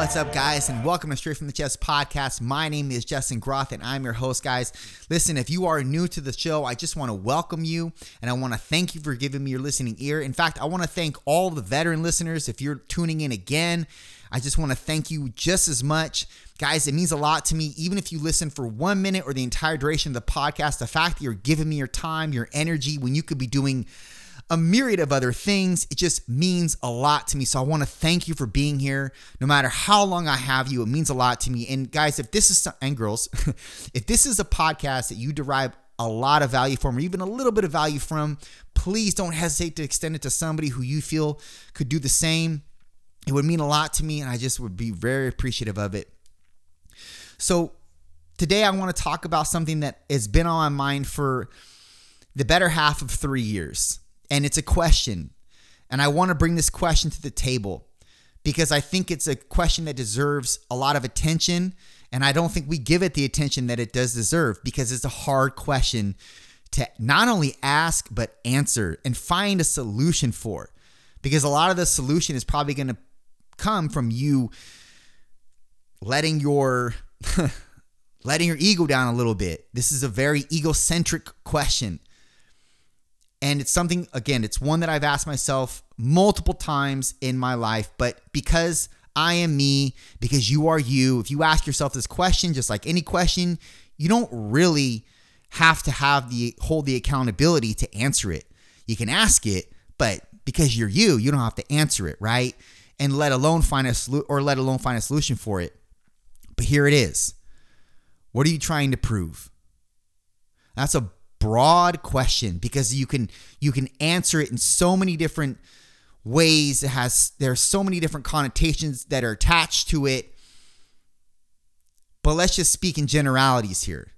What's up, guys, and welcome to Straight from the Chest podcast. My name is Justin Groth, and I'm your host, guys. Listen, if you are new to the show, I just want to welcome you, and I want to thank you for giving me your listening ear. In fact, I want to thank all the veteran listeners. If you're tuning in again, I just want to thank you just as much. Guys, it means a lot to me, even if you listen for one minute or the entire duration of the podcast. The fact that you're giving me your time, your energy, when you could be doing a myriad of other things. It just means a lot to me. So I want to thank you for being here. No matter how long I have you, it means a lot to me. And guys, if this is, and girls, if this is a podcast that you derive a lot of value from, or even a little bit of value from, please don't hesitate to extend it to somebody who you feel could do the same. It would mean a lot to me, and I just would be very appreciative of it. So, today I want to talk about something that has been on my mind for the better half of three years and it's a question. And I want to bring this question to the table because I think it's a question that deserves a lot of attention. And I don't think we give it the attention that it does deserve because it's a hard question to not only ask, but answer and find a solution for. Because a lot of the solution is probably going to come from you letting your. letting your ego down a little bit. This is a very egocentric question. And it's something, again, it's one that I've asked myself multiple times in my life, but because I am me, because you are you, if you ask yourself this question, just like any question, you don't really have to have the hold the accountability to answer it. You can ask it, but because you're you, you don't have to answer it, right? And let alone find a solution or let alone find a solution for it. But here it is. What are you trying to prove? That's a broad question because you can you can answer it in so many different ways. It has there are so many different connotations that are attached to it. But let's just speak in generalities here.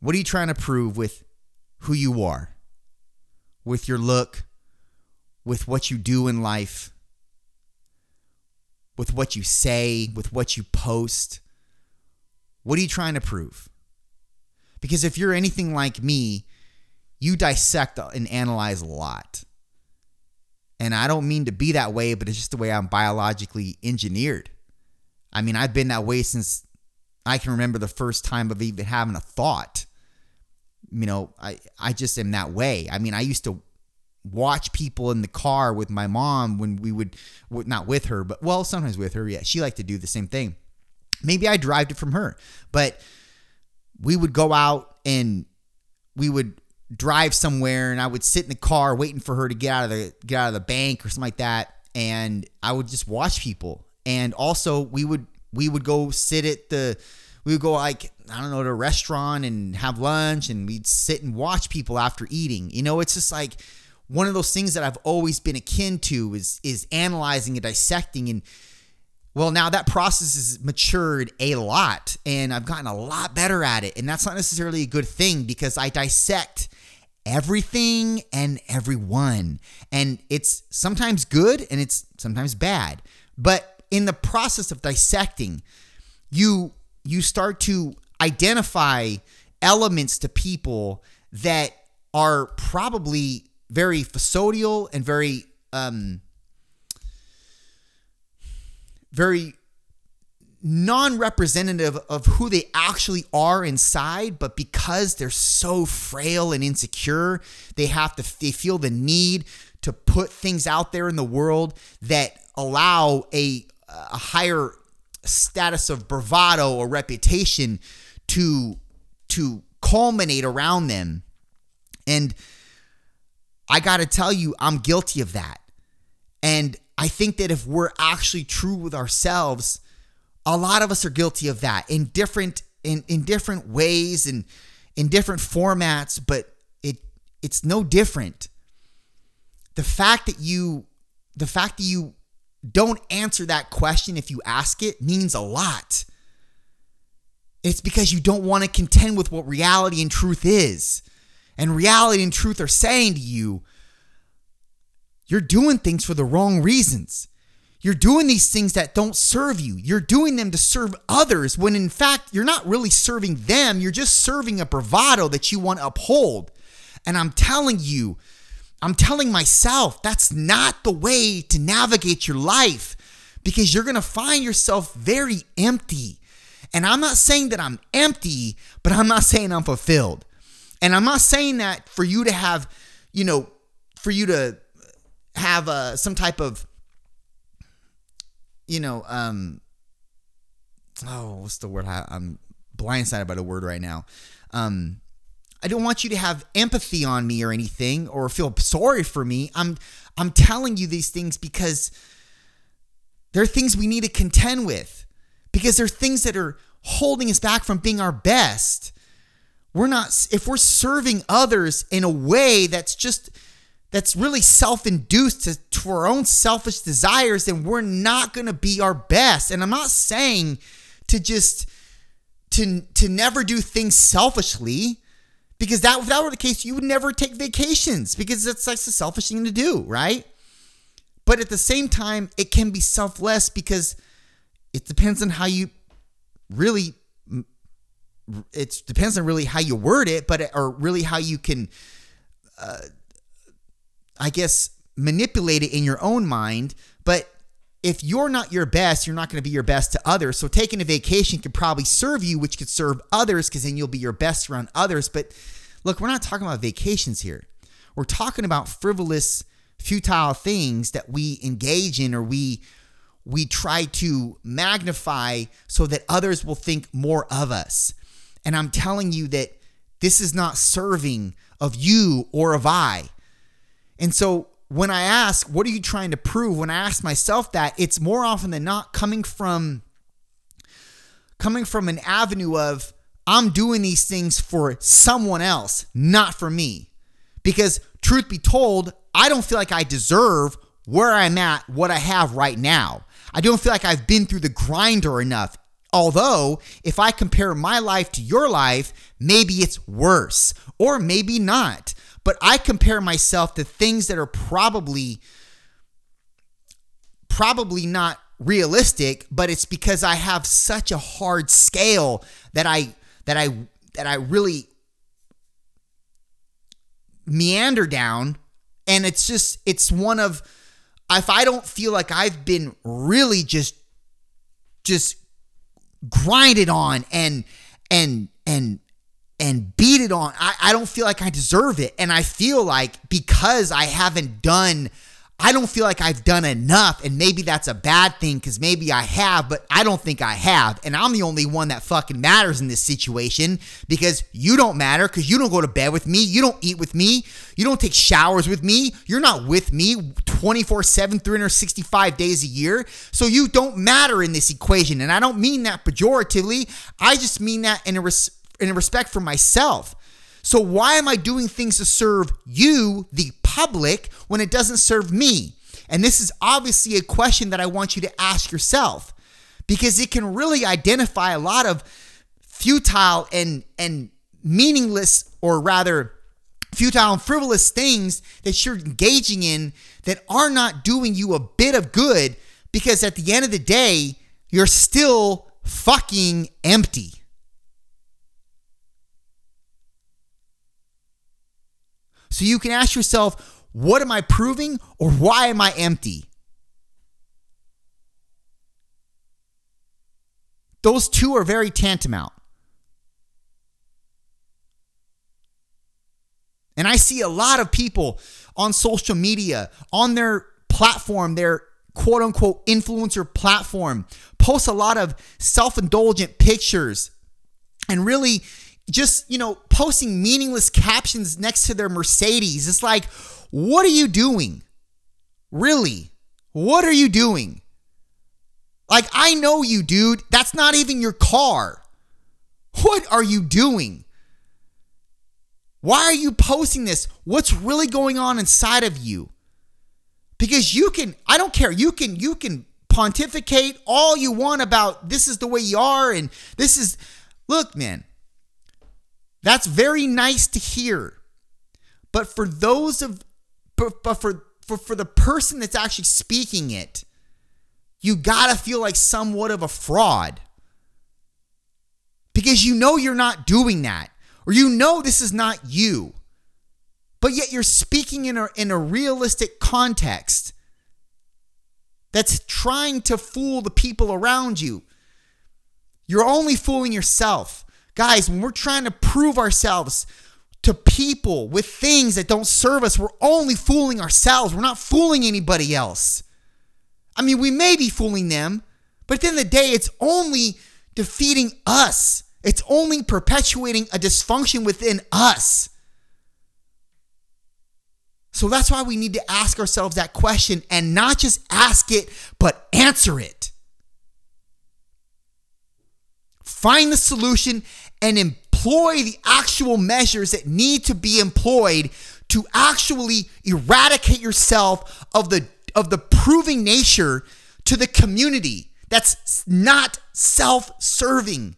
What are you trying to prove with who you are with your look with what you do in life with what you say with what you post? What are you trying to prove because if you're anything like me, you dissect and analyze a lot. And I don't mean to be that way, but it's just the way I'm biologically engineered. I mean, I've been that way since I can remember the first time of even having a thought. You know, I, I just am that way. I mean, I used to watch people in the car with my mom when we would, not with her, but well, sometimes with her. Yeah, she liked to do the same thing. Maybe I derived it from her, but we would go out and we would drive somewhere and I would sit in the car waiting for her to get out of the get out of the bank or something like that. And I would just watch people. And also we would we would go sit at the we would go like I don't know to a restaurant and have lunch and we'd sit and watch people after eating. You know it's just like one of those things that I've always been akin to is is analyzing and dissecting. And well, now that process has matured a lot and I've gotten a lot better at it. And that's not necessarily a good thing because I dissect everything and everyone. And it's sometimes good and it's sometimes bad. But in the process of dissecting, you you start to identify elements to people that are probably very facodial and very um, very non-representative of who they actually are inside but because they're so frail and insecure they have to they feel the need to put things out there in the world that allow a a higher status of bravado or reputation to to culminate around them. And I got to tell you I'm guilty of that. And I think that if we're actually true with ourselves, a lot of us are guilty of that in different in, in different ways and in different formats, but it it's no different. The fact that you the fact that you don't answer that question if you ask it means a lot. It's because you don't want to contend with what reality and truth is. and reality and truth are saying to you, you're doing things for the wrong reasons. You're doing these things that don't serve you. You're doing them to serve others when in fact you're not really serving them. You're just serving a bravado that you want to uphold. And I'm telling you, I'm telling myself that's not the way to navigate your life because you're going to find yourself very empty. And I'm not saying that I'm empty, but I'm not saying I'm fulfilled. And I'm not saying that for you to have, you know, for you to have uh, some type of, you know, um, oh, what's the word? I, I'm blindsided by the word right now. Um, I don't want you to have empathy on me or anything or feel sorry for me. I'm I'm telling you these things because there are things we need to contend with because there are things that are holding us back from being our best. We're not if we're serving others in a way that's just that's really self-induced to, to our own selfish desires, then we're not going to be our best. And I'm not saying to just to to never do things selfishly because that if that were the case, you would never take vacations because that's like a selfish thing to do, right? But at the same time, it can be selfless because it depends on how you really it depends on really how you word it, but or really how you can uh, I guess manipulate it in your own mind, but if you're not your best, you're not going to be your best to others. So taking a vacation could probably serve you, which could serve others because then you'll be your best around others. But look, we're not talking about vacations here. We're talking about frivolous, futile things that we engage in or we we try to magnify so that others will think more of us. And I'm telling you that this is not serving of you or of I. And so when I ask, what are you trying to prove? When I ask myself that, it's more often than not coming from coming from an avenue of I'm doing these things for someone else, not for me. Because truth be told, I don't feel like I deserve where I'm at, what I have right now. I don't feel like I've been through the grinder enough. Although, if I compare my life to your life, maybe it's worse or maybe not but I compare myself to things that are probably probably not realistic, but it's because I have such a hard scale that I that I that I really meander down. And it's just it's one of if I don't feel like I've been really just just grinded on and and and and beat it on. I, I don't feel like I deserve it. And I feel like because I haven't done, I don't feel like I've done enough. And maybe that's a bad thing because maybe I have, but I don't think I have. And I'm the only one that fucking matters in this situation because you don't matter because you don't go to bed with me. You don't eat with me. You don't take showers with me. You're not with me 24 7, 365 days a year. So you don't matter in this equation. And I don't mean that pejoratively. I just mean that in a in respect for myself. So why am I doing things to serve you, the public, when it doesn't serve me? And this is obviously a question that I want you to ask yourself because it can really identify a lot of futile and and meaningless or rather futile and frivolous things that you're engaging in that are not doing you a bit of good because at the end of the day you're still fucking empty. So you can ask yourself, what am I proving or why am I empty? Those two are very tantamount. And I see a lot of people on social media, on their platform, their quote unquote influencer platform, post a lot of self indulgent pictures and really just, you know, posting meaningless captions next to their Mercedes. It's like, what are you doing? Really? What are you doing? Like, I know you, dude. That's not even your car. What are you doing? Why are you posting this? What's really going on inside of you? Because you can, I don't care. You can, you can pontificate all you want about this is the way you are and this is, look, man, that's very nice to hear. but for those of but, but for, for for the person that's actually speaking it, you gotta feel like somewhat of a fraud. Because you know you're not doing that, or you know this is not you. But yet you're speaking in a, in a realistic context that's trying to fool the people around you. You're only fooling yourself. Guys, when we're trying to prove ourselves to people with things that don't serve us, we're only fooling ourselves. We're not fooling anybody else. I mean, we may be fooling them, but at the end of the day, it's only defeating us. It's only perpetuating a dysfunction within us. So that's why we need to ask ourselves that question and not just ask it, but answer it. Find the solution and employ the actual measures that need to be employed to actually eradicate yourself of the of the proving nature to the community that's not self-serving.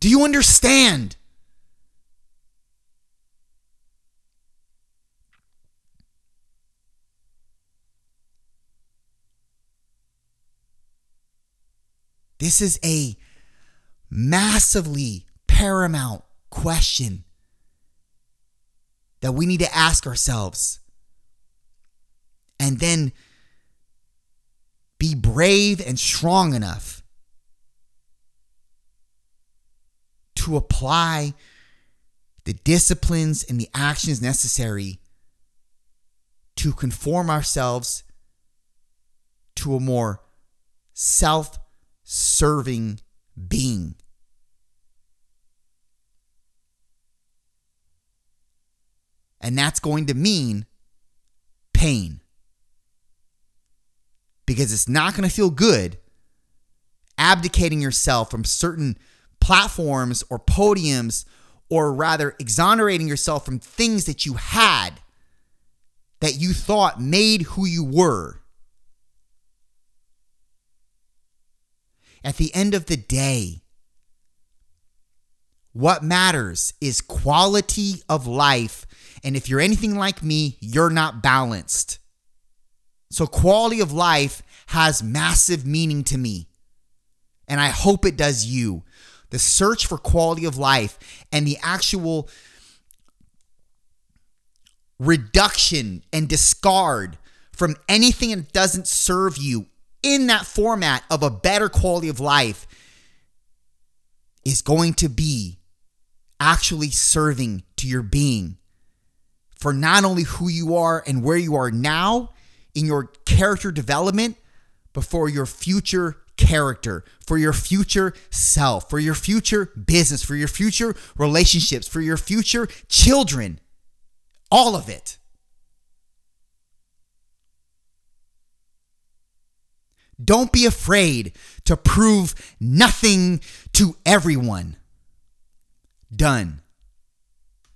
Do you understand? This is a massively paramount question that we need to ask ourselves. And then be brave and strong enough to apply the disciplines and the actions necessary to conform ourselves to a more self serving being. And that's going to mean pain. Because it's not going to feel good abdicating yourself from certain platforms or podiums, or rather exonerating yourself from things that you had that you thought made who you were. At the end of the day, what matters is quality of life. And if you're anything like me, you're not balanced. So, quality of life has massive meaning to me. And I hope it does you. The search for quality of life and the actual reduction and discard from anything that doesn't serve you in that format of a better quality of life is going to be actually serving to your being for not only who you are and where you are now in your character development, but for your future character, for your future self, for your future business, for your future relationships, for your future children. All of it. Don't be afraid to prove nothing to everyone. Done.